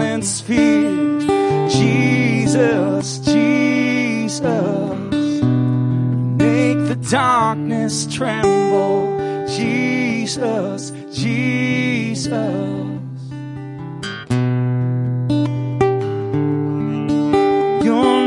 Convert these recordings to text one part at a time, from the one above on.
silence fear. Jesus, Jesus. Make the darkness tremble. Jesus, Jesus. Your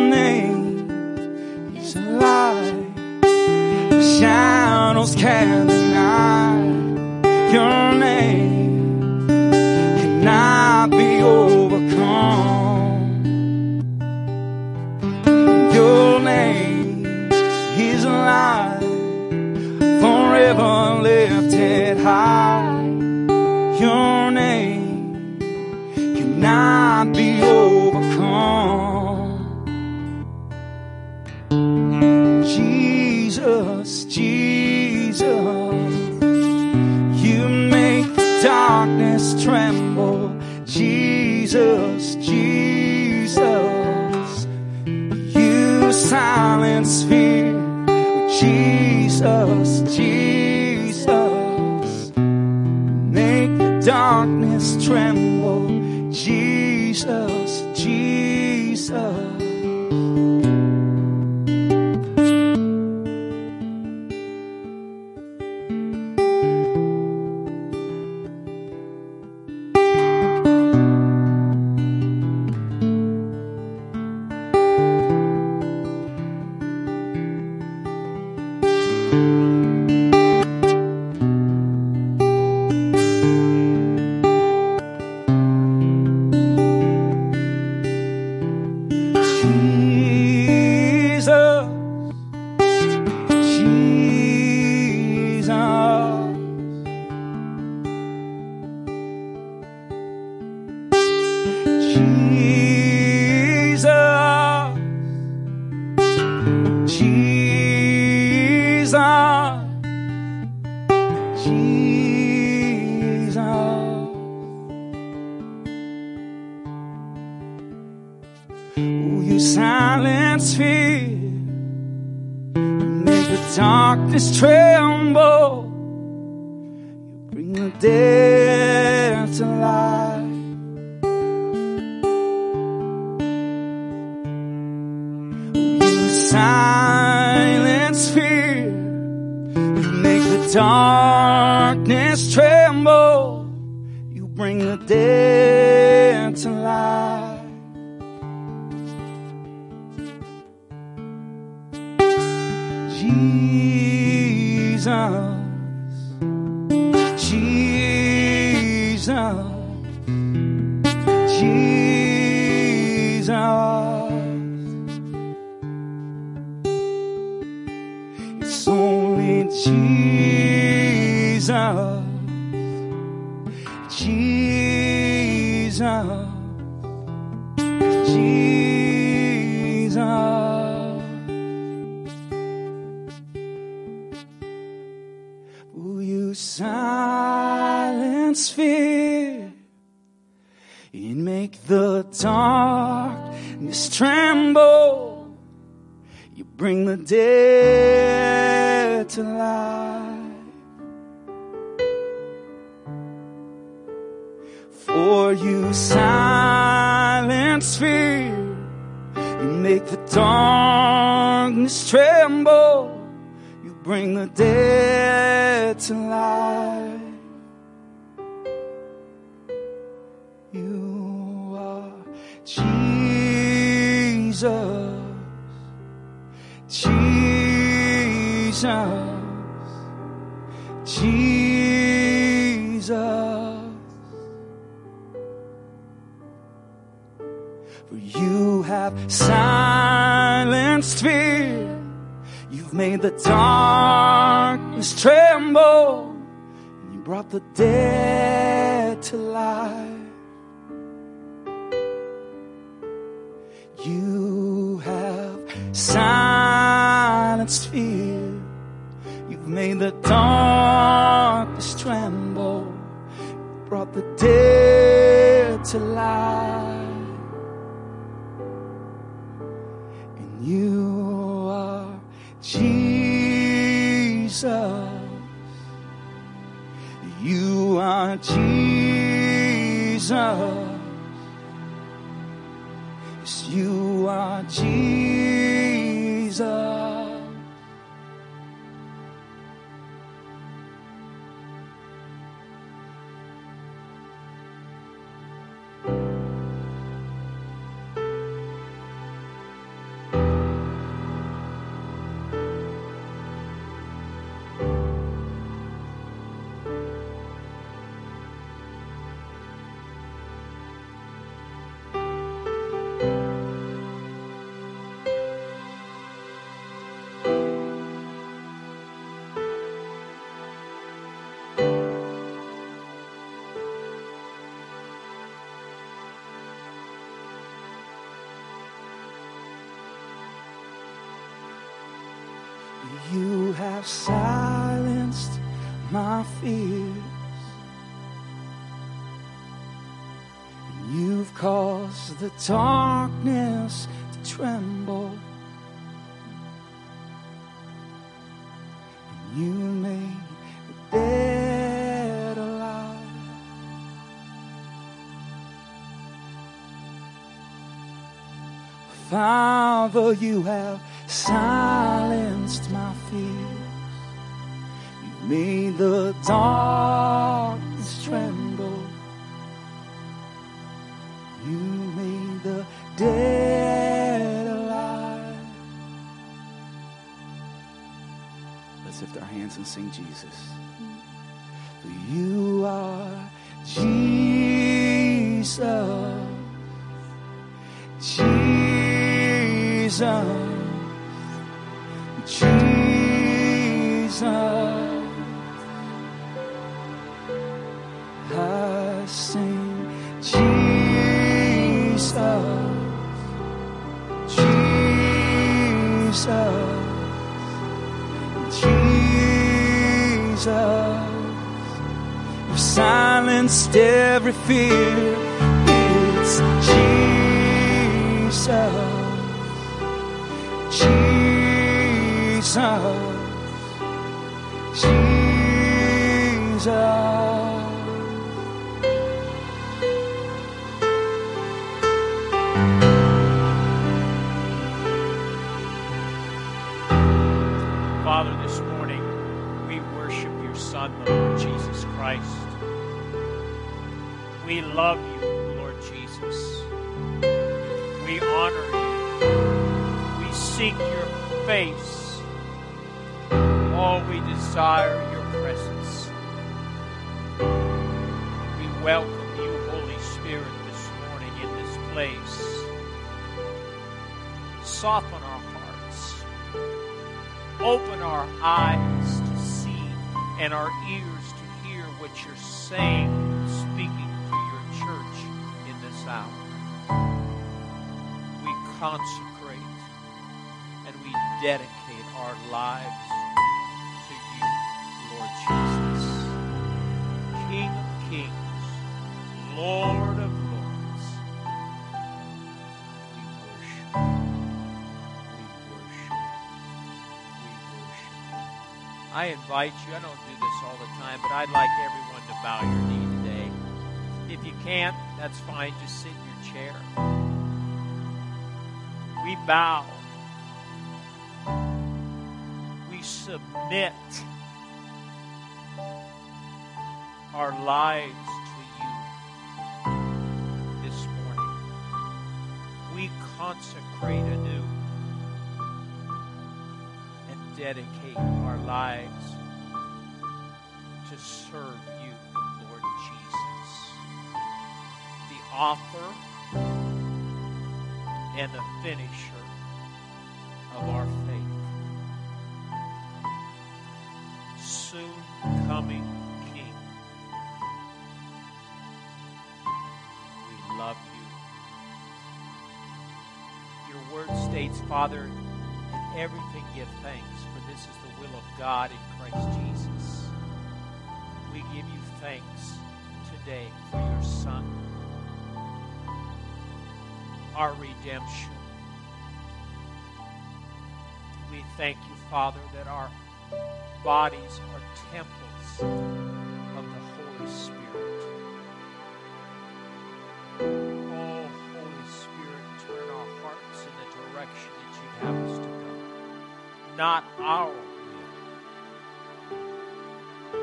Jesus, Jesus. You silence fear, you make the darkness tremble, you bring the dead to life. Darkness tremble, you bring the dead Jesus, Jesus, Jesus. Will you silence fear and make the darkness tremble? You bring the dead to life. For you silence fear, you make the darkness tremble. You bring the dead to life. You are Jesus, Jesus, Jesus. For you have silenced fear. You've made the darkness tremble. And you brought the dead to life. You have silenced fear. You've made the darkness tremble. You brought the dead to life. Jesus. Yes, you are Jesus. The darkness to tremble. And you made the dead alive. Father, you have silenced my fears. You've made the darkness tremble. Dead alive. Let's lift our hands and sing Jesus. For you are Jesus. Jesus. Jesus. Silenced every fear. It's Jesus. Jesus. Jesus. Love you, Lord Jesus. We honor you. We seek your face. All we desire your presence. We welcome you, Holy Spirit, this morning in this place. Soften our hearts. Open our eyes to see and our ears to hear what you're saying, consecrate and we dedicate our lives to you, Lord Jesus. King of kings, Lord of lords, we worship. We worship. We worship. I invite you, I don't do this all the time, but I'd like everyone to bow your knee today. If you can't, that's fine. Just sit in your chair. We bow. We submit our lives to you this morning. We consecrate anew and dedicate our lives to serve you, Lord Jesus, the author and the finisher of our faith. Soon coming King. We love you. Your word states, Father, in everything give thanks, for this is the will of God in Christ Jesus. We give you thanks today for your Son, our redemption, We thank you, Father, that our bodies are temples of the Holy Spirit. Oh, Holy Spirit, turn our hearts in the direction that you have us to go. Not our will,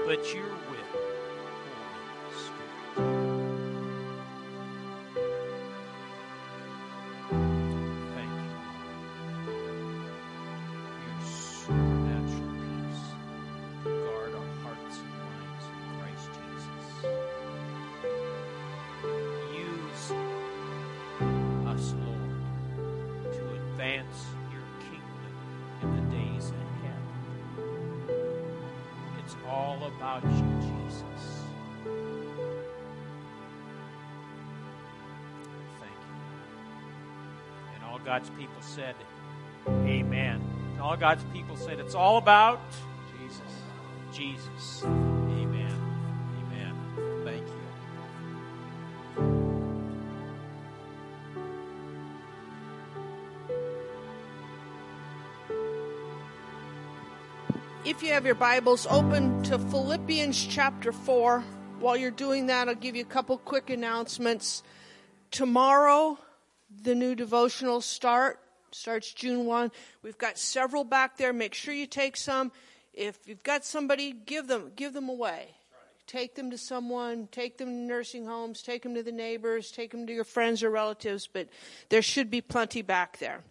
but your will, God's people said, Amen. And all God's people said, It's all about Jesus. Jesus. Amen. Amen. Thank you. If you have your Bibles, open to Philippians chapter 4. While you're doing that, I'll give you a couple quick announcements. Tomorrow, the new devotional start starts June 1. We've got several back there. Make sure you take some. If you've got somebody, give them give them away. Take them to someone, take them to nursing homes, take them to the neighbors, take them to your friends or relatives, but there should be plenty back there.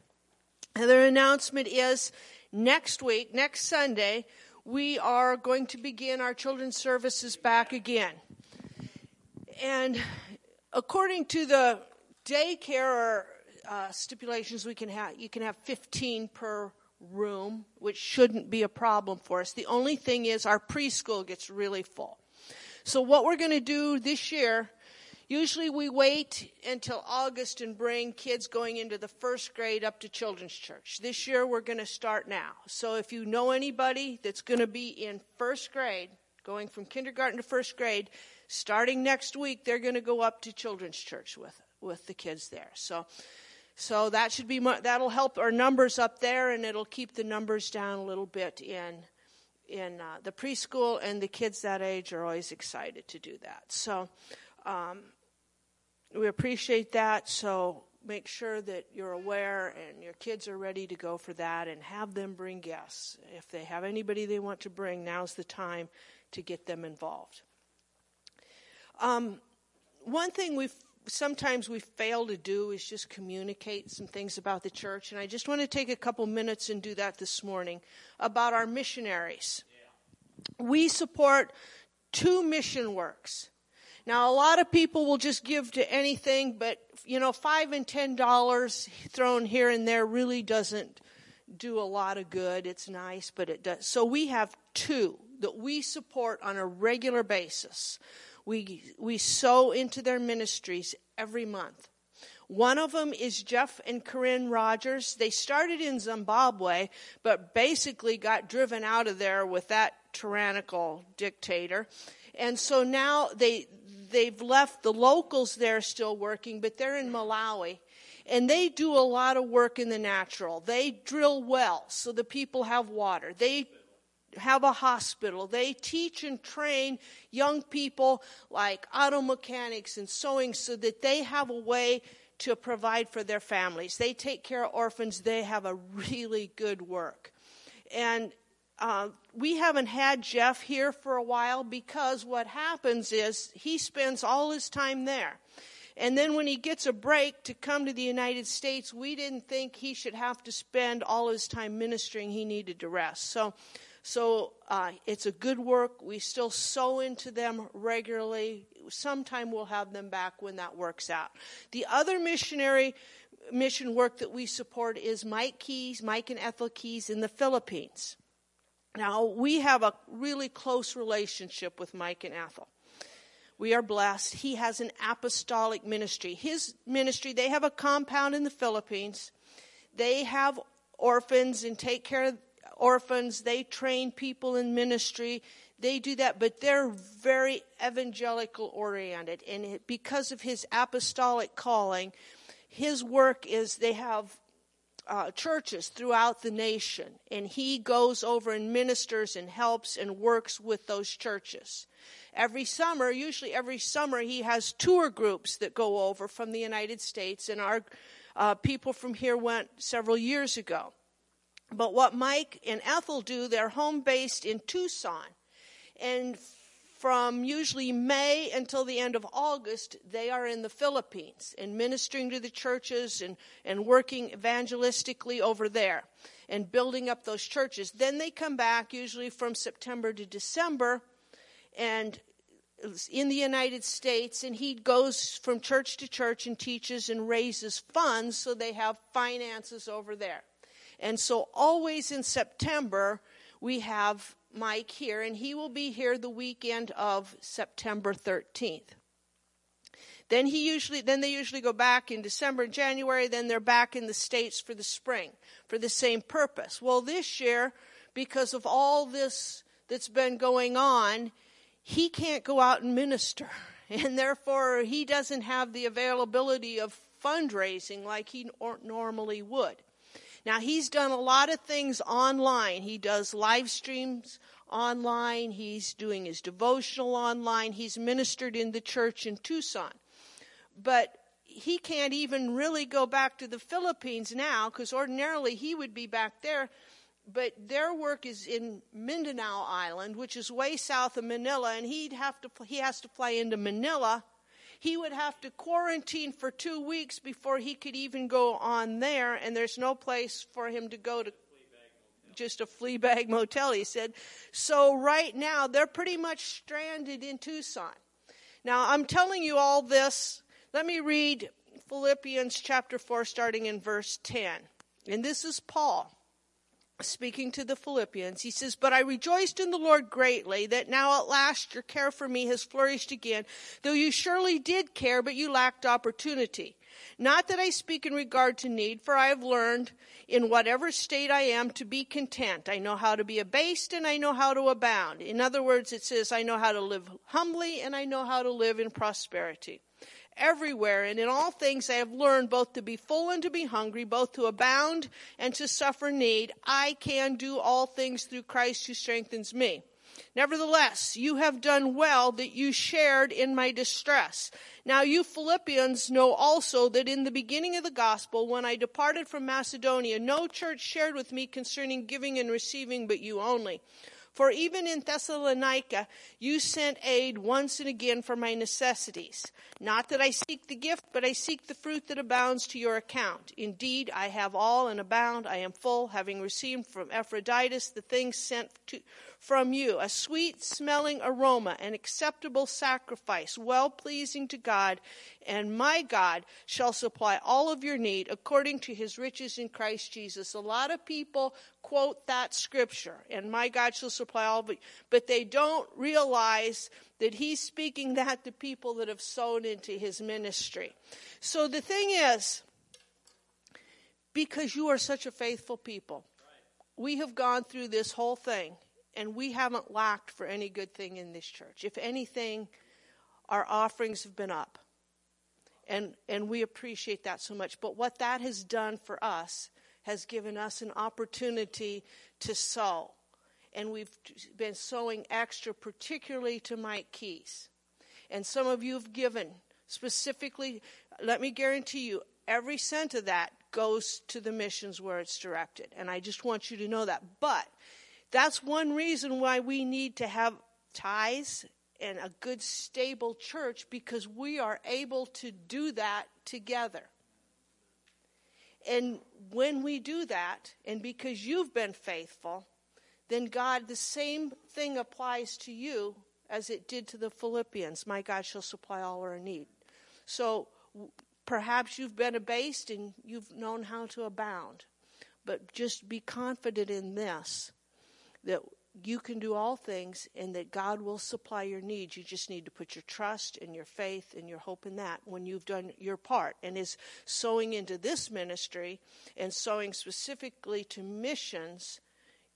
Another announcement is next week, next Sunday, we are going to begin our children's services back again. And according to the daycare uh, stipulations, we can have you can have 15 per room, which shouldn't be a problem for us. The only thing is our preschool gets really full. So what we're going to do this year Usually we wait until August and bring kids going into the first grade up to children's church. This year we're going to start now. So if you know anybody that's going to be in first grade, going from kindergarten to first grade, starting next week they're going to go up to children's church with with the kids there. So so that should be that'll help our numbers up there and it'll keep the numbers down a little bit in in uh, the preschool and the kids that age are always excited to do that. So um, we appreciate that. So make sure that you're aware and your kids are ready to go for that and have them bring guests. If they have anybody they want to bring, now's the time to get them involved. Um, one thing we sometimes we fail to do is just communicate some things about the church, and I just want to take a couple minutes and do that this morning about our missionaries. We support two mission works. Now, a lot of people will just give to anything, but you know, five and ten dollars thrown here and there really doesn't do a lot of good. It's nice, but it does. So we have two that we support on a regular basis. We we sow into their ministries every month. One of them is Jeff and Corinne Rogers. They started in Zimbabwe, but basically got driven out of there with that tyrannical dictator. And so now they they've left the locals there still working, but they're in Malawi. And they do a lot of work in the natural. They drill wells so the people have water. They have a hospital. They teach and train young people like auto mechanics and sewing so that they have a way to provide for their families. They take care of orphans. They have a really good work. And uh, we haven't had Jeff here for a while because what happens is he spends all his time there. And then when he gets a break to come to the United States, we didn't think he should have to spend all his time ministering. He needed to rest. So, so uh, it's a good work. We still sow into them regularly. Sometime we'll have them back when that works out. The other missionary mission work that we support is Mike Keys, Mike and Ethel Keys in the Philippines. Now, we have a really close relationship with Mike and Ethel. We are blessed. He has an apostolic ministry. His ministry, they have a compound in the Philippines. They have orphans and take care of orphans. They train people in ministry. They do that, but they're very evangelical oriented. And because of his apostolic calling, his work is they have uh, churches throughout the nation, and he goes over and ministers and helps and works with those churches. Every summer, usually every summer, he has tour groups that go over from the United States, and our uh, people from here went several years ago. But what Mike and Ethel do, they're home based in Tucson. And from usually May until the end of August, they are in the Philippines and ministering to the churches and, and working evangelistically over there and building up those churches. Then they come back usually from September to December and in the United States, and he goes from church to church and teaches and raises funds so they have finances over there. And so, always in September, we have Mike here, and he will be here the weekend of September 13th. Then he usually then they usually go back in December and January, then they're back in the States for the spring for the same purpose. Well, this year, because of all this that's been going on, he can't go out and minister. And therefore he doesn't have the availability of fundraising like he normally would. Now, he's done a lot of things online. He does live streams online, he's doing his devotional online, he's ministered in the church in Tucson. But he can't even really go back to the Philippines now because ordinarily he would be back there. But their work is in Mindanao Island, which is way south of Manila, and he'd have to he has to fly into Manila he would have to quarantine for two weeks before he could even go on there, and there's no place for him to go to just a flea bag motel, he said. So right now, they're pretty much stranded in Tucson. Now, I'm telling you all this. Let me read Philippians chapter 4, starting in verse 10. And this is Paul speaking to the Philippians, he says, But I rejoiced in the Lord greatly that now at last your care for me has flourished again, though you surely did care, but you lacked opportunity. Not that I speak in regard to need, for I have learned in whatever state I am to be content. I know how to be abased and I know how to abound. In other words, it says, I know how to live humbly and I know how to live in prosperity everywhere, and in all things I have learned both to be full and to be hungry, both to abound and to suffer need. I can do all things through Christ who strengthens me. Nevertheless, you have done well that you shared in my distress. Now you Philippians know also that in the beginning of the gospel, when I departed from Macedonia, no church shared with me concerning giving and receiving, but you only. For even in Thessalonica, you sent aid once and again for my necessities. Not that I seek the gift, but I seek the fruit that abounds to your account. Indeed, I have all and abound. I am full, having received from Epaphroditus the things sent to, from you, a sweet smelling aroma, an acceptable sacrifice, well pleasing to God, and my God shall supply all of your need according to his riches in Christ Jesus. A lot of people quote that scripture, and my God shall supply all it, but they don't realize that he's speaking that to people that have sown into his ministry. So the thing is, because you are such a faithful people, we have gone through this whole thing and we haven't lacked for any good thing in this church. If anything, our offerings have been up. And, and we appreciate that so much. But what that has done for us has given us an opportunity to sow. And we've been sowing extra, particularly to Mike Keys. And some of you have given specifically, let me guarantee you, every cent of that goes to the missions where it's directed. And I just want you to know that. But that's one reason why we need to have ties and a good, stable church because we are able to do that together. And when we do that, and because you've been faithful, then God, the same thing applies to you as it did to the Philippians. My God shall supply all our need. So perhaps you've been abased and you've known how to abound. But just be confident in this that you can do all things and that God will supply your needs. You just need to put your trust and your faith and your hope in that when you've done your part. And is sowing into this ministry and sowing specifically to missions,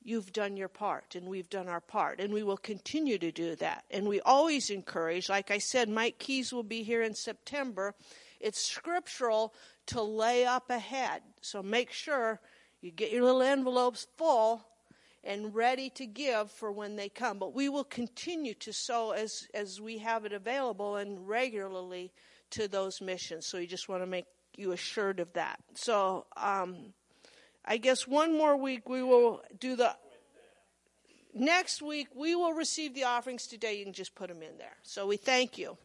you've done your part and we've done our part. And we will continue to do that. And we always encourage, like I said, Mike Keys will be here in September it's scriptural to lay up ahead. So make sure you get your little envelopes full and ready to give for when they come. But we will continue to sow as, as we have it available and regularly to those missions. So we just want to make you assured of that. So um, I guess one more week we will do the. Next week we will receive the offerings today. You can just put them in there. So we thank you.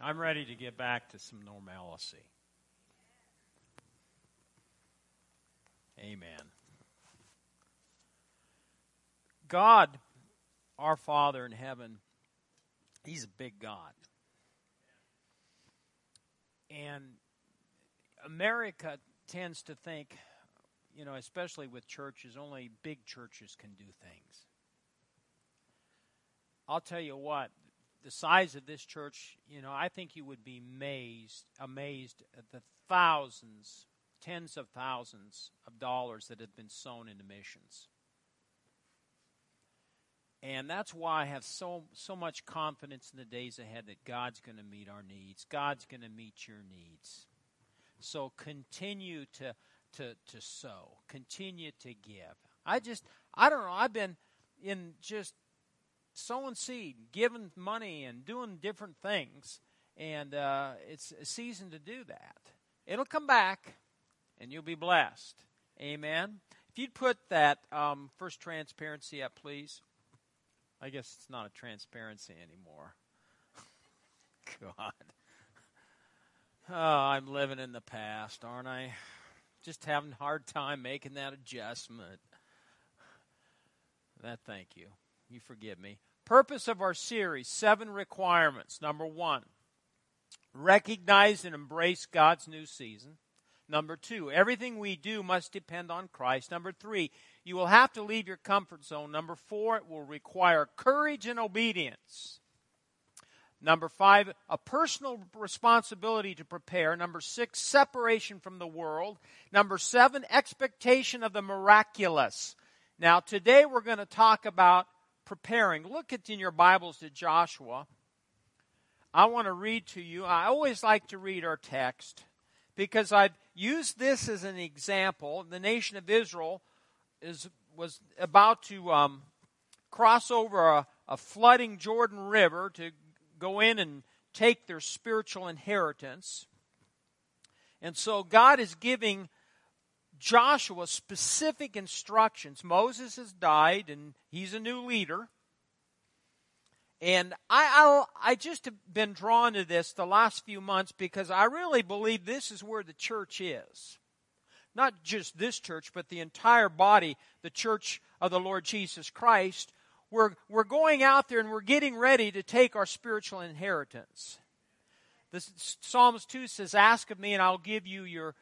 I'm ready to get back to some normalcy. Amen. God, our Father in heaven, He's a big God. And America tends to think, you know, especially with churches, only big churches can do things. I'll tell you what, the size of this church, you know, I think you would be amazed, amazed at the thousands, tens of thousands of dollars that have been sown into missions. And that's why I have so so much confidence in the days ahead that God's going to meet our needs. God's going to meet your needs. So continue to to to sow. Continue to give. I just I don't know. I've been in just sowing seed, giving money, and doing different things, and uh, it's a season to do that. It'll come back, and you'll be blessed. Amen. If you'd put that um, first transparency up, please. I guess it's not a transparency anymore. God. Oh, I'm living in the past, aren't I? Just having a hard time making that adjustment. That thank you. You forgive me. Purpose of our series, seven requirements. Number one, recognize and embrace God's new season. Number two, everything we do must depend on Christ. Number three, you will have to leave your comfort zone. Number four, it will require courage and obedience. Number five, a personal responsibility to prepare. Number six, separation from the world. Number seven, expectation of the miraculous. Now, today we're going to talk about preparing. Look at in your Bibles to Joshua. I want to read to you. I always like to read our text because I've used this as an example. The nation of Israel is was about to um, cross over a, a flooding Jordan River to go in and take their spiritual inheritance. And so God is giving Joshua specific instructions. Moses has died and he's a new leader. And I, I, I just have been drawn to this the last few months because I really believe this is where the church is not just this church, but the entire body, the church of the Lord Jesus Christ, we're, we're going out there and we're getting ready to take our spiritual inheritance. This, Psalms 2 says, Ask of me, and I'll give you your,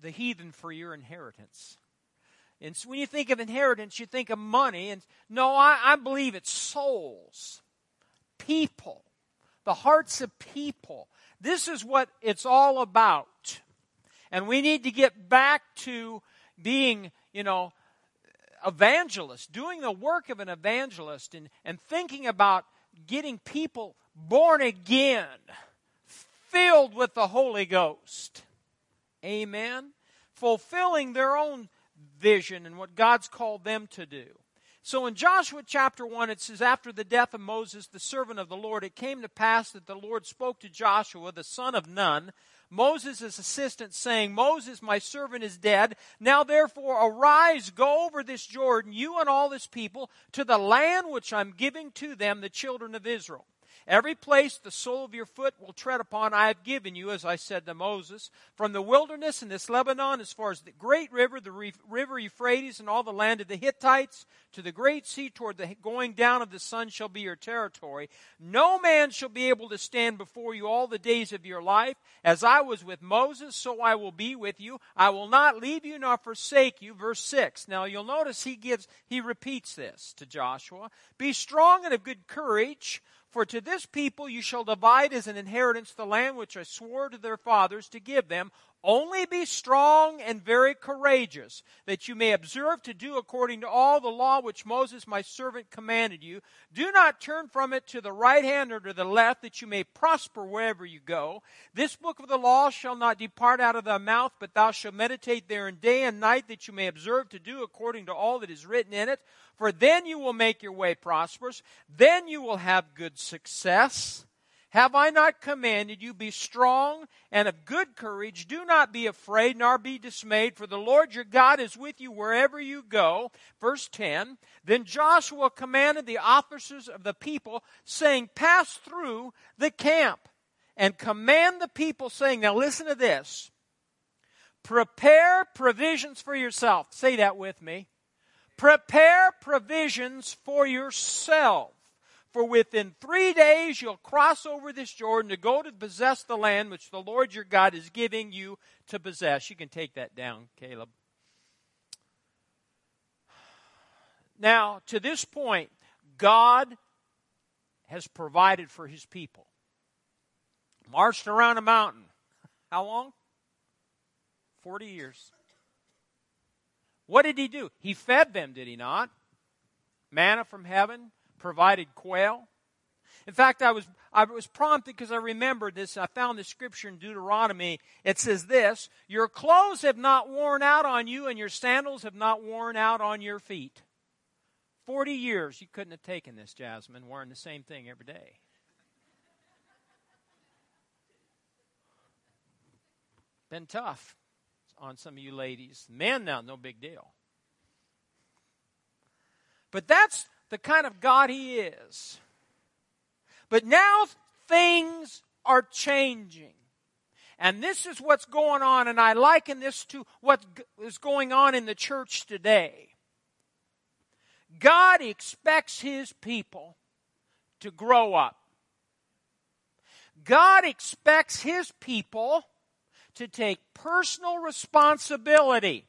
the heathen for your inheritance. And so when you think of inheritance, you think of money. And no, I, I believe it's souls, people, the hearts of people. This is what it's all about. And we need to get back to being, you know, evangelists, doing the work of an evangelist and, and thinking about getting people born again, filled with the Holy Ghost. Amen. Fulfilling their own vision and what God's called them to do. So in Joshua chapter 1, it says, After the death of Moses, the servant of the Lord, it came to pass that the Lord spoke to Joshua, the son of Nun, Moses' assistant, saying, Moses, my servant, is dead. Now therefore arise, go over this Jordan, you and all this people, to the land which I'm giving to them, the children of Israel. Every place the sole of your foot will tread upon, I have given you, as I said to Moses, from the wilderness and this Lebanon, as far as the great river, the river Euphrates, and all the land of the Hittites, to the great sea toward the going down of the sun shall be your territory. No man shall be able to stand before you all the days of your life. As I was with Moses, so I will be with you. I will not leave you nor forsake you. Verse 6. Now you'll notice he gives, he repeats this to Joshua. Be strong and of good courage. For to this people you shall divide as an inheritance the land which I swore to their fathers to give them. Only be strong and very courageous, that you may observe to do according to all the law which Moses my servant commanded you. Do not turn from it to the right hand or to the left, that you may prosper wherever you go. This book of the law shall not depart out of thy mouth, but thou shalt meditate therein day and night, that you may observe to do according to all that is written in it. For then you will make your way prosperous. Then you will have good success. Have I not commanded you, be strong and of good courage? Do not be afraid, nor be dismayed, for the Lord your God is with you wherever you go. Verse 10 Then Joshua commanded the officers of the people, saying, Pass through the camp and command the people, saying, Now listen to this. Prepare provisions for yourself. Say that with me. Prepare provisions for yourself for within three days you'll cross over this Jordan to go to possess the land which the Lord your God is giving you to possess. You can take that down, Caleb. Now, to this point, God has provided for his people. Marched around a mountain. How long? 40 years. What did he do? He fed them, did he not? Manna from heaven, provided quail. In fact, I was, I was prompted because I remembered this. I found the scripture in Deuteronomy. It says this Your clothes have not worn out on you, and your sandals have not worn out on your feet. Forty years you couldn't have taken this, Jasmine, wearing the same thing every day. Been tough on some of you ladies. Men now, no big deal. But that's the kind of God He is. But now things are changing. And this is what's going on, and I liken this to what is going on in the church today. God expects His people to grow up. God expects His people to take personal responsibility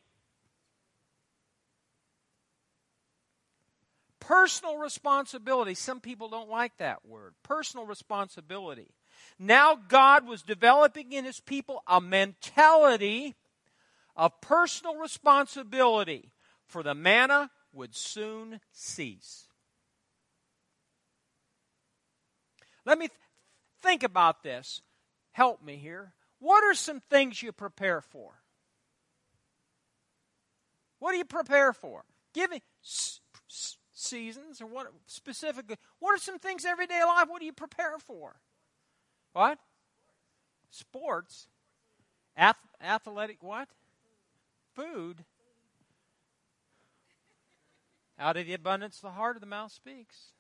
Personal responsibility. Some people don't like that word. Personal responsibility. Now God was developing in his people a mentality of personal responsibility, for the manna would soon cease. Let me th- think about this. Help me here. What are some things you prepare for? What do you prepare for? Give me seasons or what specifically? What are some things everyday life? What do you prepare for? What? Sports. Ath- athletic what? Food. Out of the abundance the heart of the mouth speaks.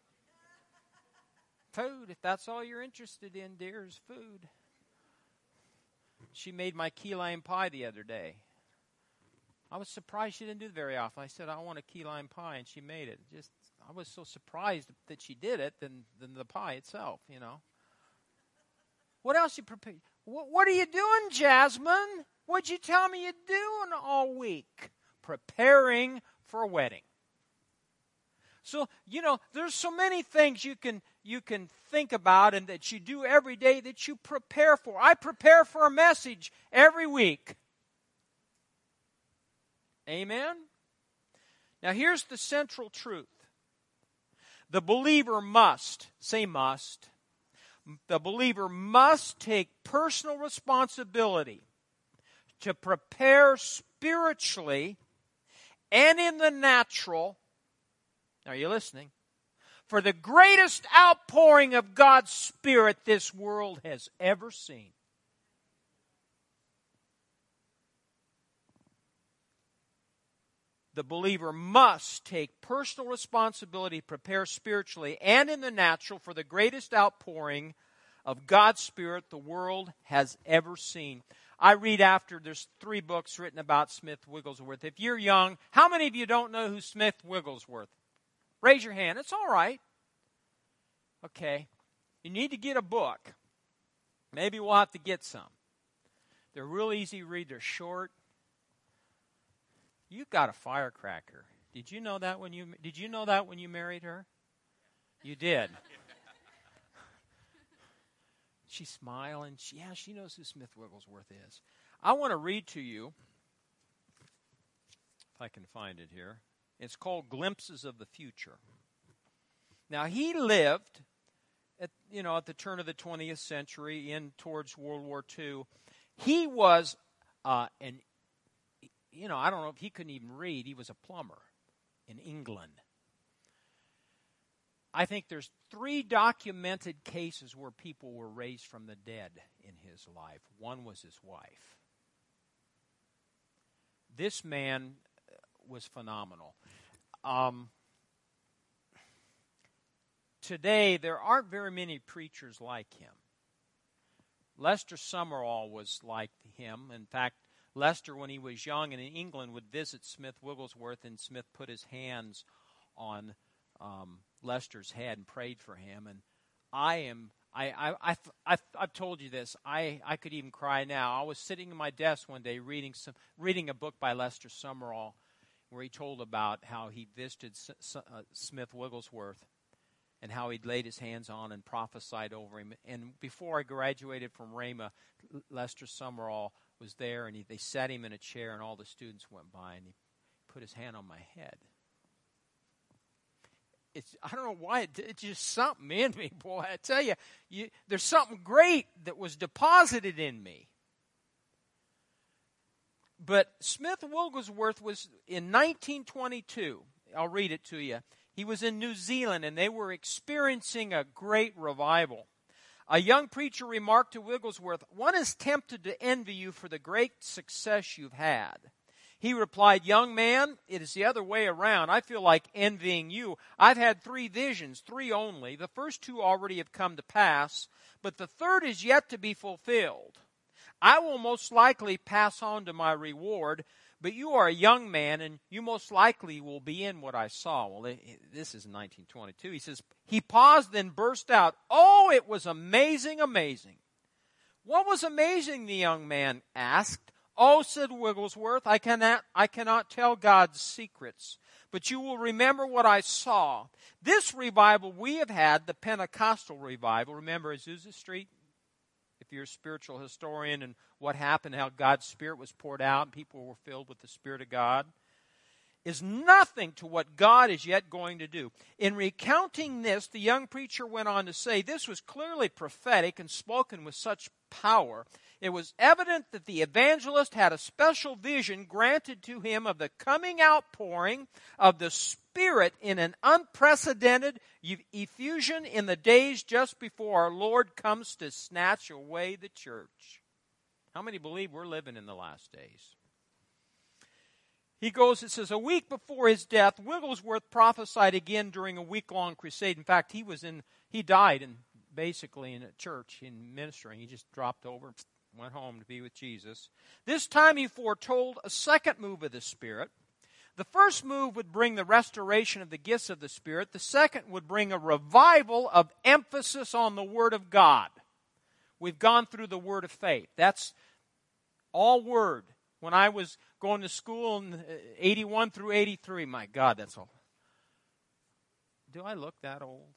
Food, if that's all you're interested in, dear, is food. She made my key lime pie the other day. I was surprised she didn't do it very often. I said, I want a key lime pie, and she made it. Just, I was so surprised that she did it than, than the pie itself, you know. What else you prepare? What, what are you doing, Jasmine? What'd you tell me you're doing all week? Preparing for a wedding. So, you know, there's so many things you can you can think about and that you do every day that you prepare for. I prepare for a message every week. Amen? Now, here's the central truth the believer must, say must, the believer must take personal responsibility to prepare spiritually and in the natural. Are you listening? For the greatest outpouring of God's Spirit this world has ever seen. The believer must take personal responsibility, prepare spiritually and in the natural for the greatest outpouring of God's Spirit the world has ever seen. I read after, there's three books written about Smith Wigglesworth. If you're young, how many of you don't know who Smith Wigglesworth? Raise your hand. It's all right. Okay. You need to get a book. Maybe we'll have to get some. They're real easy to read, they're short. You got a firecracker. Did you know that when you did you know that when you married her? You did. She's smiling. She, yeah, she knows who Smith Wigglesworth is. I want to read to you, if I can find it here. It's called Glimpses of the Future. Now, he lived at, you know, at the turn of the 20th century in towards World War II. He was uh, an, you know, I don't know if he couldn't even read. He was a plumber in England. I think there's three documented cases where people were raised from the dead in his life. One was his wife. This man uh, was phenomenal. Um, today, there aren't very many preachers like him. Lester Sumrall was like him. In fact, Lester, when he was young and in England, would visit Smith Wigglesworth, and Smith put his hands on um, Lester's head and prayed for him. And I am, I, I, I, I've, I've told you this. I, I could even cry now. I was sitting in my desk one day reading some, reading a book by Lester Sumrall, where he told about how he visited S- uh, Smith Wigglesworth and how he'd laid his hands on and prophesied over him. And before I graduated from Rhema, Lester Sumrall was there, and he, they sat him in a chair, and all the students went by, and he put his hand on my head it's I don't know why it, it's just something in me, boy. I tell you, you, there's something great that was deposited in me. But Smith Wigglesworth was in 1922. I'll read it to you. He was in New Zealand and they were experiencing a great revival. A young preacher remarked to Wigglesworth, One is tempted to envy you for the great success you've had. He replied, Young man, it is the other way around. I feel like envying you. I've had three visions, three only. The first two already have come to pass, but the third is yet to be fulfilled. I will most likely pass on to my reward, but you are a young man and you most likely will be in what I saw. Well, this is 1922. He says, he paused, then burst out, Oh, it was amazing, amazing. What was amazing? The young man asked. Oh, said Wigglesworth, I cannot, I cannot tell God's secrets, but you will remember what I saw. This revival we have had, the Pentecostal revival, remember Azusa Street? You're a spiritual historian and what happened, how God's Spirit was poured out and people were filled with the Spirit of God, is nothing to what God is yet going to do. In recounting this, the young preacher went on to say this was clearly prophetic and spoken with such power it was evident that the evangelist had a special vision granted to him of the coming outpouring of the Spirit in an unprecedented effusion in the days just before our Lord comes to snatch away the church. How many believe we're living in the last days? He goes, it says, a week before his death, Wigglesworth prophesied again during a week long crusade. In fact, he was in, he died in basically in a church in ministering. He just dropped over, went home to be with Jesus. This time he foretold a second move of the Spirit. The first move would bring the restoration of the gifts of the Spirit. The second would bring a revival of emphasis on the Word of God. We've gone through the Word of faith. That's all Word. When I was going to school in uh, 81 through 83, my God, that's all. Do I look that old?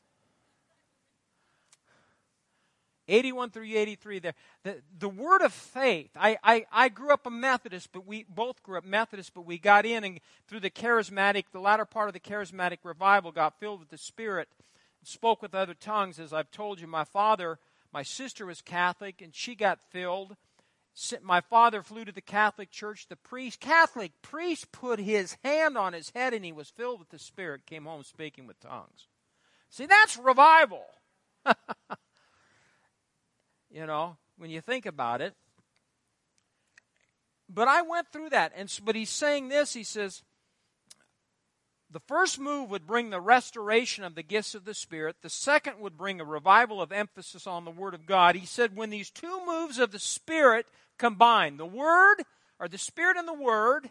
81 through 83 there. The, the word of faith. I, I, I grew up a Methodist, but we both grew up Methodist, but we got in and through the charismatic, the latter part of the charismatic revival, got filled with the Spirit, spoke with other tongues. As I've told you, my father, my sister was Catholic, and she got filled. My father flew to the Catholic Church. The priest, Catholic priest, put his hand on his head and he was filled with the Spirit, came home speaking with tongues. See, that's revival. you know, when you think about it. But I went through that. And but he's saying this, he says the first move would bring the restoration of the gifts of the Spirit. The second would bring a revival of emphasis on the Word of God. He said, when these two moves of the Spirit combine, the Word, or the Spirit and the Word,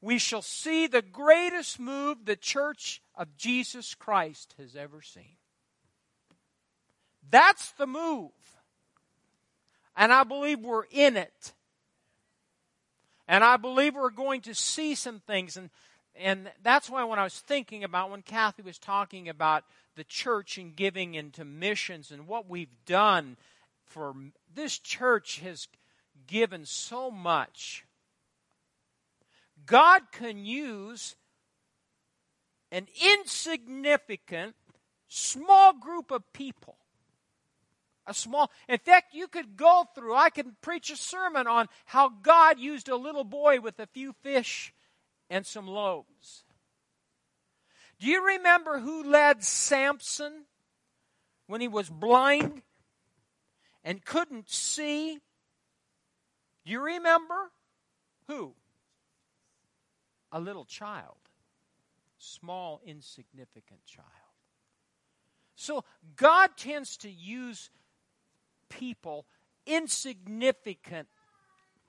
we shall see the greatest move the church of Jesus Christ has ever seen. That's the move. And I believe we're in it. And I believe we're going to see some things. And, and that's why when I was thinking about when Kathy was talking about the church and giving into missions and what we've done for this church has given so much. God can use an insignificant, small group of people. A small, in fact, you could go through, I could preach a sermon on how God used a little boy with a few fish and some loaves. Do you remember who led Samson when he was blind and couldn't see? Do you remember? Who? A little child. Small, insignificant child. So God tends to use people, insignificant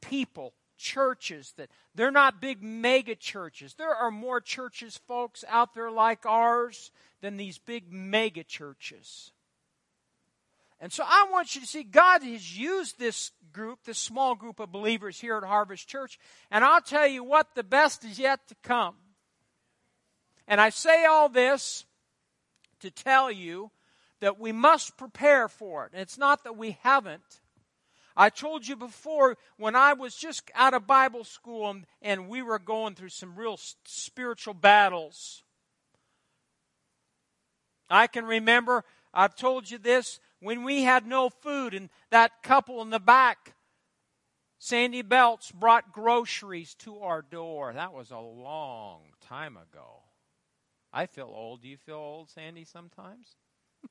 people, churches that they're not big mega churches. There are more churches, folks, out there like ours than these big mega churches. And so I want you to see God has used this group, this small group of believers here at Harvest Church, and I'll tell you what, the best is yet to come. And I say all this to tell you that we must prepare for it. And it's not that we haven't. I told you before when I was just out of Bible school and, and we were going through some real spiritual battles. I can remember, I've told you this, when we had no food and that couple in the back, Sandy Belts, brought groceries to our door. That was a long time ago. I feel old. Do you feel old, Sandy, sometimes?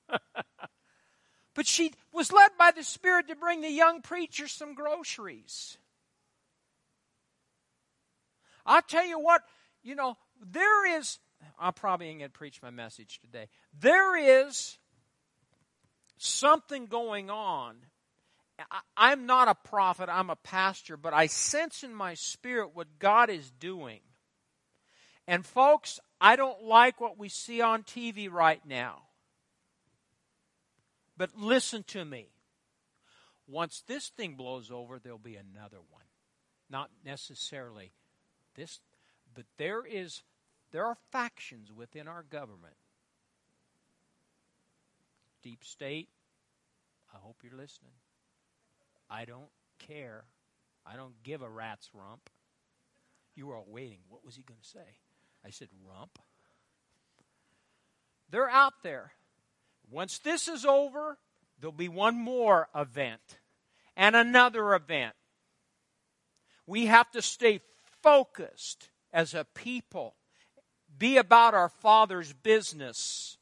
but she was led by the Spirit to bring the young preacher some groceries. I'll tell you what, you know, there is, I'm probably ain't going to preach my message today. There is something going on. I'm not a prophet, I'm a pastor, but I sense in my spirit what God is doing. And folks, I don't like what we see on TV right now. But listen to me. Once this thing blows over, there'll be another one. Not necessarily this, but there is there are factions within our government. Deep state, I hope you're listening. I don't care. I don't give a rat's rump. You were all waiting. What was he going to say? I said, rump. They're out there. Once this is over, there'll be one more event and another event. We have to stay focused as a people, be about our Father's business,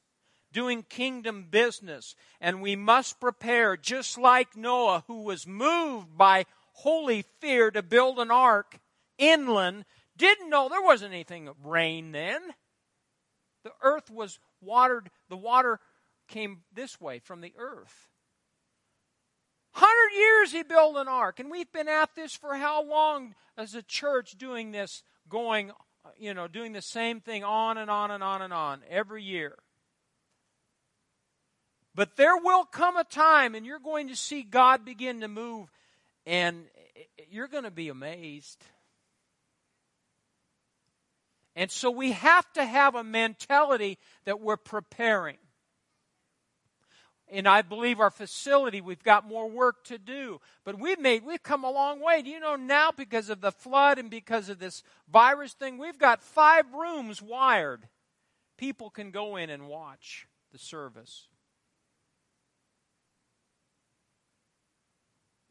doing kingdom business, and we must prepare, just like Noah, who was moved by holy fear to build an ark inland, didn't know there wasn't anything rain then. The earth was watered, the water came this way from the earth. Hundred years he built an ark, and we've been at this for how long as a church doing this, going, you know, doing the same thing on and on and on and on every year. But there will come a time, and you're going to see God begin to move, and you're going to be amazed. And so we have to have a mentality that we're preparing. And I believe our facility, we've got more work to do. But we've made, we've come a long way. Do you know now because of the flood and because of this virus thing, we've got five rooms wired. People can go in and watch the service.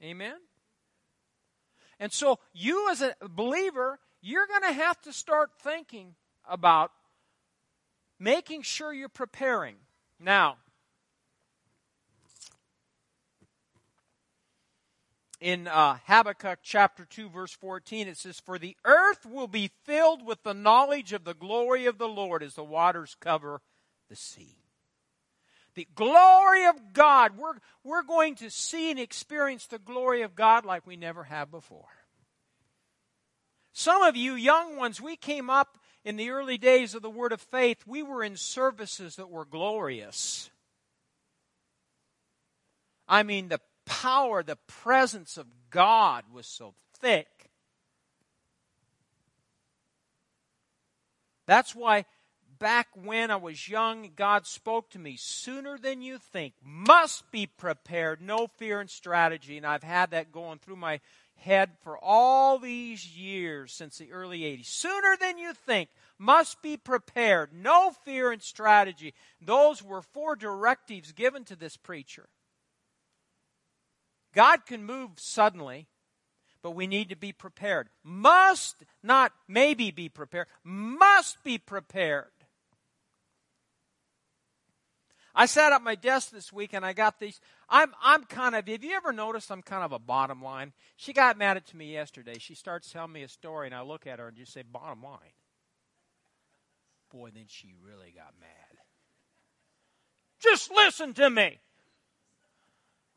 Amen? And so you as a believer, you're going to have to start thinking about making sure you're preparing. Now, in uh, Habakkuk chapter 2, verse 14, it says, For the earth will be filled with the knowledge of the glory of the Lord as the waters cover the sea. The glory of God. We're, we're going to see and experience the glory of God like we never have before. Some of you young ones, we came up in the early days of the Word of Faith, we were in services that were glorious. I mean, the power, the presence of God was so thick. That's why back when I was young, God spoke to me sooner than you think. Must be prepared, no fear and strategy. And I've had that going through my head for all these years since the early 80s. Sooner than you think, must be prepared, no fear and strategy. Those were four directives given to this preacher. God can move suddenly, but we need to be prepared. Must, not maybe be prepared, must be prepared. I sat at my desk this week and I got these. I'm, I'm kind of, have you ever noticed I'm kind of a bottom line? She got mad at me yesterday. She starts telling me a story and I look at her and just say, bottom line. Boy, then she really got mad. Just listen to me.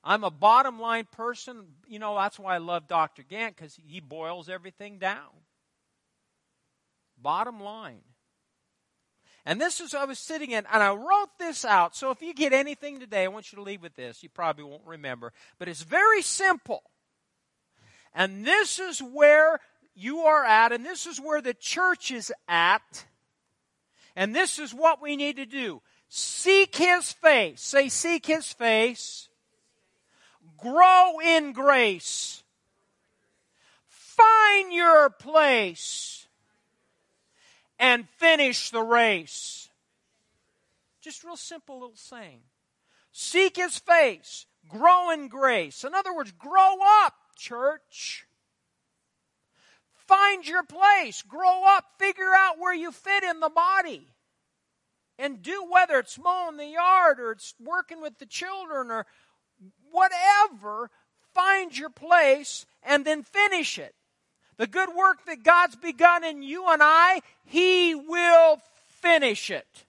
I'm a bottom line person. You know, that's why I love Dr. Gant because he boils everything down. Bottom line. And this is I was sitting in, and I wrote this out. So if you get anything today, I want you to leave with this. You probably won't remember, but it's very simple. And this is where you are at, and this is where the church is at. And this is what we need to do seek his face. Say, seek his face. Grow in grace. Find your place and finish the race. Just real simple little saying. Seek his face, grow in grace. In other words, grow up, church. Find your place, grow up, figure out where you fit in the body. And do whether it's mowing the yard or it's working with the children or whatever, find your place and then finish it. The good work that God's begun in you and I, He will finish it.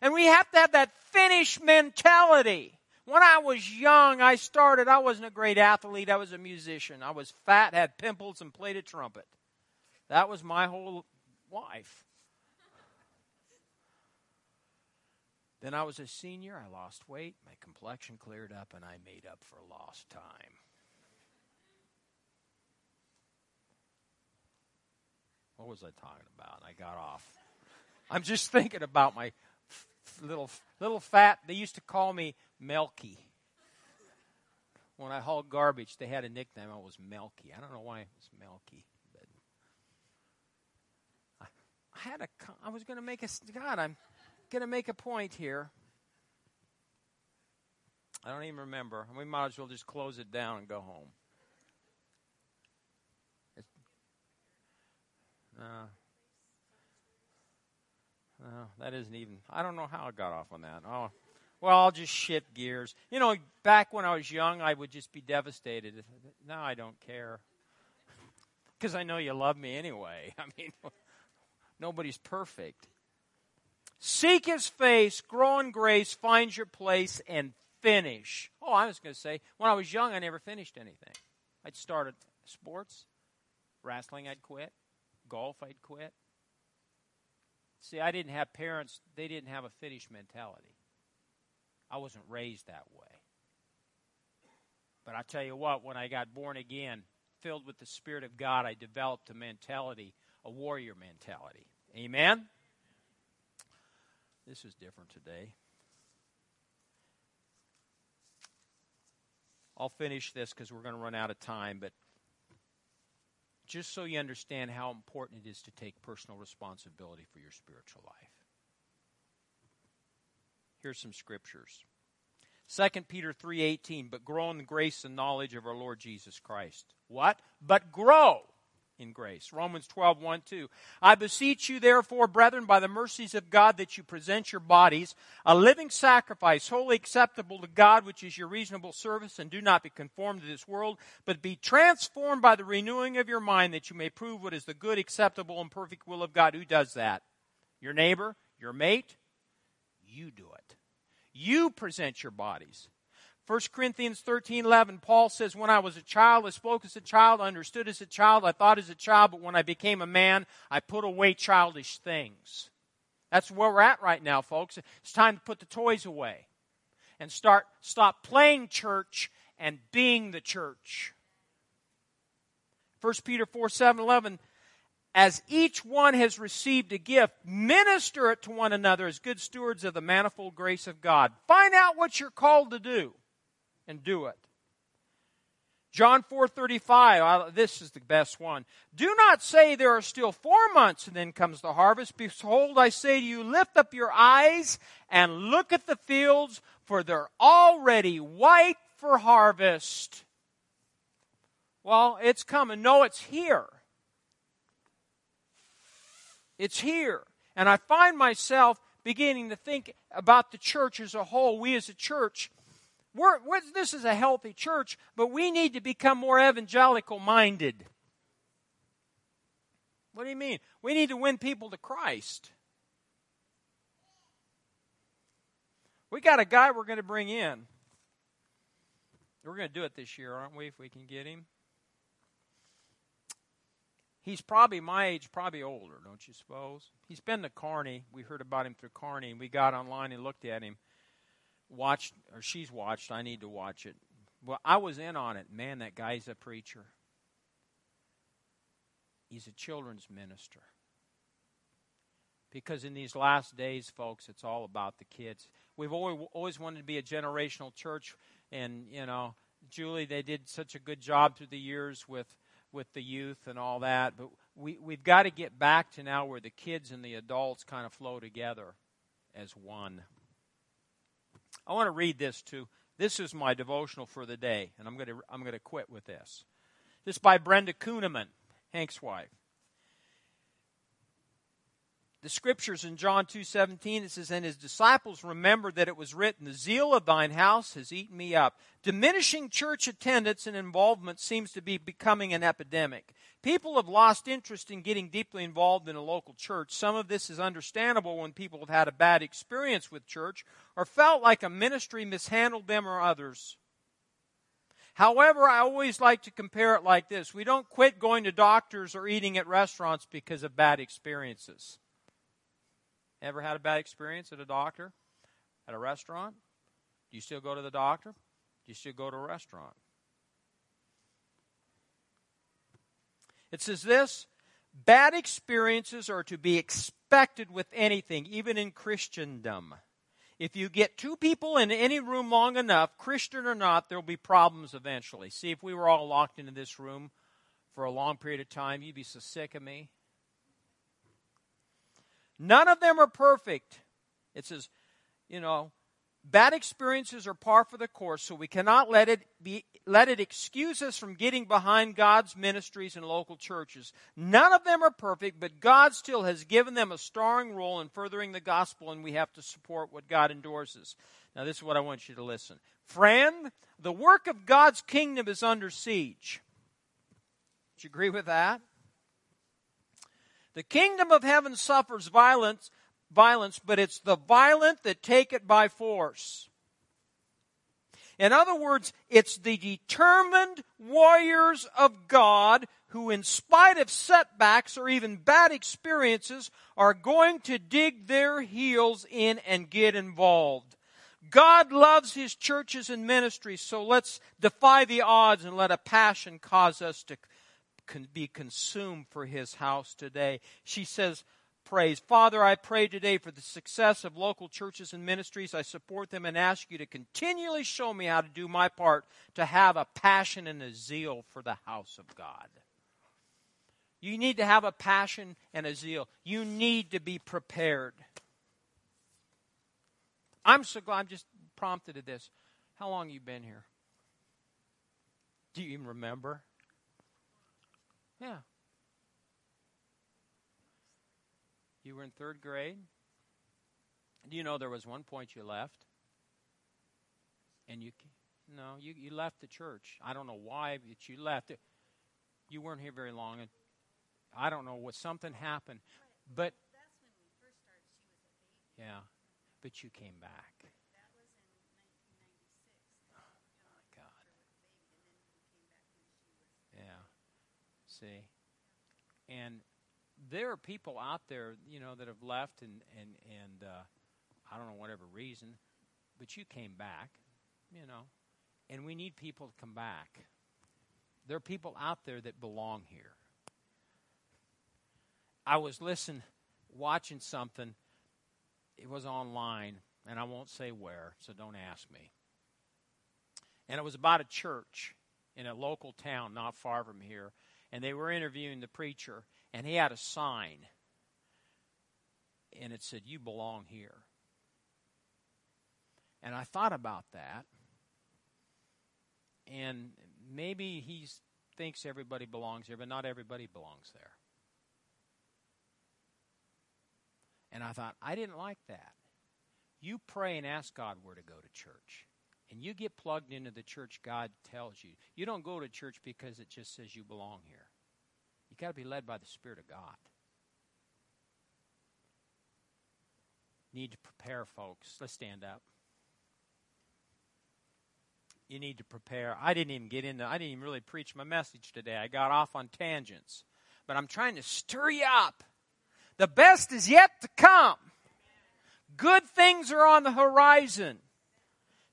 And we have to have that finish mentality. When I was young, I started, I wasn't a great athlete, I was a musician. I was fat, had pimples, and played a trumpet. That was my whole life. Then I was a senior, I lost weight, my complexion cleared up, and I made up for lost time. What was I talking about? I got off. I'm just thinking about my f- little little fat. They used to call me Melky. When I hauled garbage, they had a nickname. I was Melky. I don't know why it was Melky, but I, I had a. I was going to make a. God, I'm going to make a point here. I don't even remember. We might as well just close it down and go home. Uh, uh, that isn't even. I don't know how I got off on that. Oh, well, I'll just shift gears. You know, back when I was young, I would just be devastated. Now I don't care because I know you love me anyway. I mean, nobody's perfect. Seek His face, grow in grace, find your place, and finish. Oh, I was going to say, when I was young, I never finished anything. I'd started sports, wrestling, I'd quit golf, I'd quit. See, I didn't have parents, they didn't have a finish mentality. I wasn't raised that way. But I tell you what, when I got born again, filled with the Spirit of God, I developed a mentality, a warrior mentality. Amen? This is different today. I'll finish this because we're going to run out of time, but just so you understand how important it is to take personal responsibility for your spiritual life. Here's some scriptures. 2 Peter 3:18 but grow in the grace and knowledge of our Lord Jesus Christ. What? But grow in grace. Romans 12, 1, 2. I beseech you, therefore, brethren, by the mercies of God, that you present your bodies a living sacrifice, holy acceptable to God, which is your reasonable service, and do not be conformed to this world, but be transformed by the renewing of your mind, that you may prove what is the good, acceptable, and perfect will of God. Who does that? Your neighbor? Your mate? You do it. You present your bodies. 1 Corinthians 13 11, Paul says, When I was a child, I spoke as a child, I understood as a child, I thought as a child, but when I became a man, I put away childish things. That's where we're at right now, folks. It's time to put the toys away and start stop playing church and being the church. 1 Peter 4 7 11, as each one has received a gift, minister it to one another as good stewards of the manifold grace of God. Find out what you're called to do and do it. John 4:35 this is the best one. Do not say there are still 4 months and then comes the harvest. Behold I say to you lift up your eyes and look at the fields for they're already white for harvest. Well, it's coming. No, it's here. It's here. And I find myself beginning to think about the church as a whole. We as a church we're, we're, this is a healthy church, but we need to become more evangelical minded. What do you mean? We need to win people to Christ. We got a guy we're going to bring in. We're going to do it this year, aren't we, if we can get him? He's probably my age, probably older, don't you suppose? He's been to Kearney. We heard about him through Kearney. we got online and looked at him watched or she's watched. I need to watch it. Well, I was in on it. Man, that guy's a preacher. He's a children's minister. Because in these last days, folks, it's all about the kids. We've always, always wanted to be a generational church, and you know, Julie, they did such a good job through the years with with the youth and all that. But we we've got to get back to now where the kids and the adults kind of flow together as one. I want to read this to This is my devotional for the day, and I'm going to, I'm going to quit with this. This by Brenda Kunneman, Hank's wife. The scriptures in John 2:17 it says and his disciples remembered that it was written the zeal of thine house has eaten me up. Diminishing church attendance and involvement seems to be becoming an epidemic. People have lost interest in getting deeply involved in a local church. Some of this is understandable when people have had a bad experience with church or felt like a ministry mishandled them or others. However, I always like to compare it like this. We don't quit going to doctors or eating at restaurants because of bad experiences. Ever had a bad experience at a doctor? At a restaurant? Do you still go to the doctor? Do you still go to a restaurant? It says this bad experiences are to be expected with anything, even in Christendom. If you get two people in any room long enough, Christian or not, there will be problems eventually. See, if we were all locked into this room for a long period of time, you'd be so sick of me. None of them are perfect. It says, you know, Bad experiences are par for the course, so we cannot let it be let it excuse us from getting behind God's ministries and local churches. None of them are perfect, but God still has given them a starring role in furthering the gospel, and we have to support what God endorses. Now, this is what I want you to listen. Friend, the work of God's kingdom is under siege. Do you agree with that? The kingdom of heaven suffers violence violence, but it's the violent that take it by force. In other words, it's the determined warriors of God who, in spite of setbacks or even bad experiences, are going to dig their heels in and get involved. God loves His churches and ministries, so let's defy the odds and let a passion cause us to be consumed for His house today. She says, praise. Father, I pray today for the success of local churches and ministries. I support them and ask you to continually show me how to do my part to have a passion and a zeal for the house of God. You need to have a passion and a zeal. You need to be prepared. I'm so glad I'm just prompted to this. How long you been here? Do you even remember? Yeah, You were in third grade. Do you know there was one point you left? And you, no, you, you left the church. I don't know why, but you left. You weren't here very long. And I don't know what something happened. But, but started, yeah, but you came back. Oh, God. Yeah. See? And there are people out there, you know, that have left and and and uh, I don't know whatever reason, but you came back, you know, and we need people to come back. There are people out there that belong here. I was listening, watching something. It was online, and I won't say where, so don't ask me. And it was about a church in a local town not far from here. And they were interviewing the preacher, and he had a sign. And it said, You belong here. And I thought about that. And maybe he thinks everybody belongs here, but not everybody belongs there. And I thought, I didn't like that. You pray and ask God where to go to church. And you get plugged into the church God tells you. You don't go to church because it just says you belong here. You got to be led by the Spirit of God. Need to prepare, folks. Let's stand up. You need to prepare. I didn't even get into I didn't even really preach my message today. I got off on tangents. But I'm trying to stir you up. The best is yet to come. Good things are on the horizon.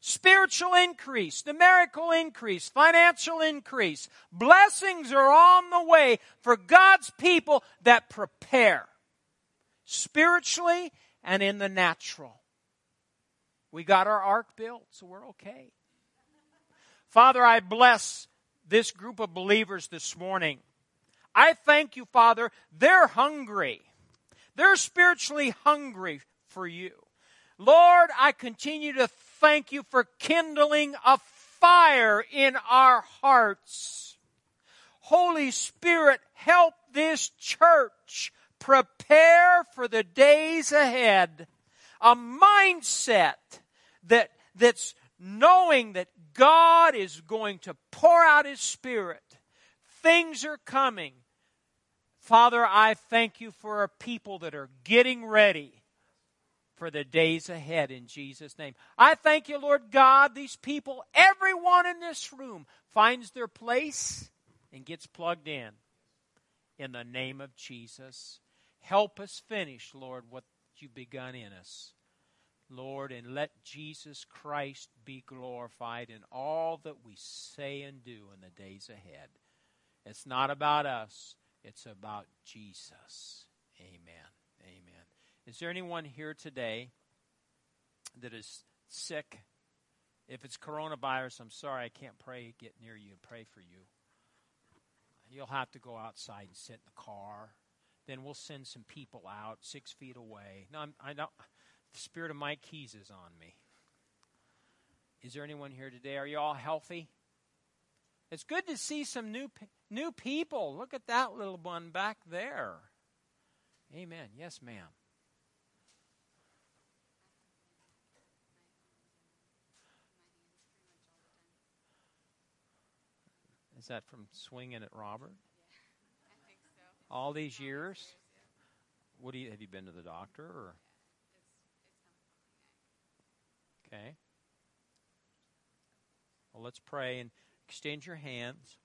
Spiritual increase, numerical increase, financial increase. Blessings are on the way for God's people that prepare spiritually and in the natural. We got our ark built, so we're okay. Father, I bless this group of believers this morning. I thank you, Father, they're hungry. They're spiritually hungry for you. Lord, I continue to thank you for kindling a fire in our hearts. Holy Spirit, help this church prepare for the days ahead. A mindset that, that's knowing that God is going to pour out His Spirit. Things are coming. Father, I thank you for a people that are getting ready for the days ahead in Jesus' name. I thank you, Lord God, these people, everyone in this room finds their place and gets plugged in. In the name of Jesus. Help us finish, Lord, what you've begun in us. Lord, and let Jesus Christ be glorified in all that we say and do in the days ahead. It's not about us, it's about Jesus. Amen. Is there anyone here today that is sick? If it's coronavirus, I'm sorry I can't pray, get near you and pray for you. You'll have to go outside and sit in the car. Then we'll send some people out six feet away. No, I'm, I don't. The spirit of Mike Keys is on me. Is there anyone here today? Are you all healthy? It's good to see some new new people. Look at that little one back there. Amen. Yes, ma'am. Is that from swinging at Robert? Yeah, I think so. All these years? What do you have you been to the doctor or okay? Well, let's pray and extend your hands.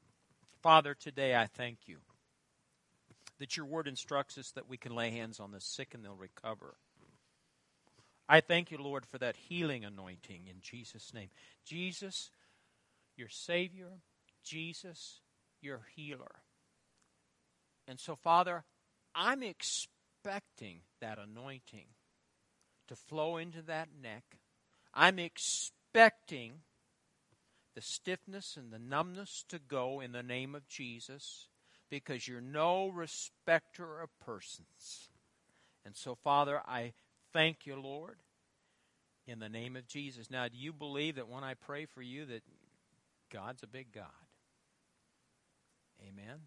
Father, today I thank you that your word instructs us that we can lay hands on the sick and they'll recover. I thank you, Lord, for that healing anointing in Jesus' name. Jesus, your Savior, Jesus, your healer. And so, Father, I'm expecting that anointing to flow into that neck. I'm expecting the stiffness and the numbness to go in the name of Jesus because you're no respecter of persons. And so, Father, I thank you, Lord, in the name of Jesus. Now, do you believe that when I pray for you that God's a big God? Amen.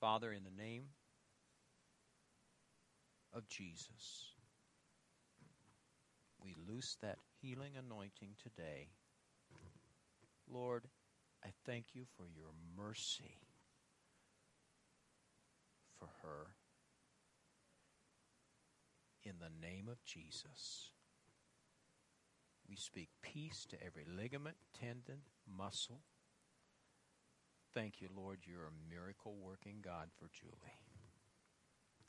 Father, in the name of Jesus, we loose that healing anointing today. Lord, I thank you for your mercy for her. In the name of Jesus, we speak peace to every ligament, tendon, muscle. Thank you, Lord, you're a miracle working God for Julie.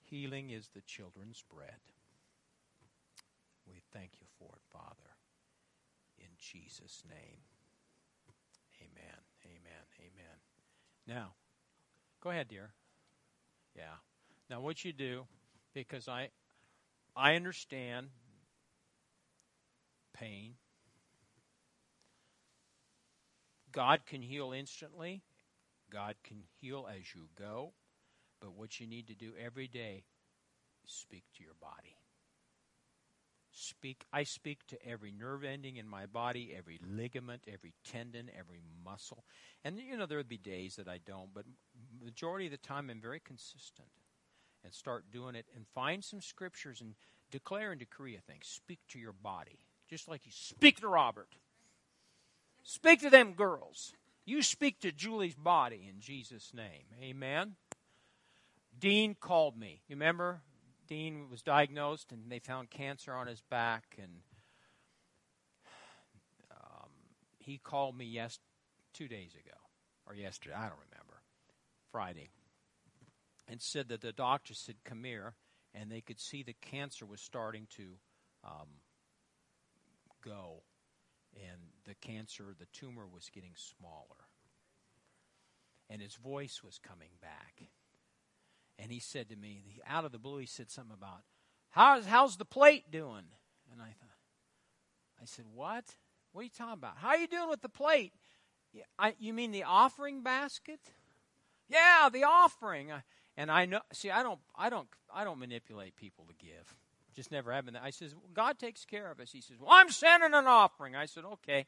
Healing is the children's bread. We thank you for it, Father. In Jesus' name. Amen. Amen. Amen. Now, go ahead, dear. Yeah. Now, what you do, because I, I understand pain. God can heal instantly. God can heal as you go. But what you need to do every day is speak to your body. Speak I speak to every nerve ending in my body, every ligament, every tendon, every muscle. And you know there'll be days that I don't, but majority of the time I'm very consistent and start doing it and find some scriptures and declare and decree a thing. Speak to your body. Just like you speak to Robert. Speak to them girls. You speak to Julie's body in Jesus' name. Amen. Dean called me. You remember? Dean was diagnosed and they found cancer on his back and um, he called me yes two days ago or yesterday I don't remember Friday and said that the doctors had come here and they could see the cancer was starting to um, go and the cancer the tumor was getting smaller and his voice was coming back and he said to me, out of the blue, he said something about, how's, how's the plate doing? And I thought, I said, what? What are you talking about? How are you doing with the plate? I, you mean the offering basket? Yeah, the offering. And I know, see, I don't, I don't, I don't manipulate people to give. Just never happened. I says, well, God takes care of us. He says, well, I'm sending an offering. I said, okay.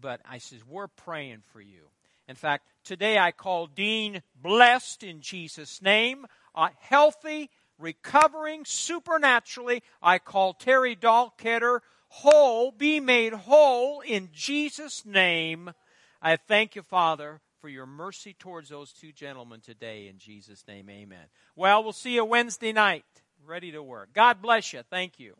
But I says, we're praying for you. In fact, today I call Dean blessed in Jesus' name, uh, healthy, recovering supernaturally. I call Terry Dahlketter whole, be made whole in Jesus' name. I thank you, Father, for your mercy towards those two gentlemen today. In Jesus' name, amen. Well, we'll see you Wednesday night. Ready to work. God bless you. Thank you.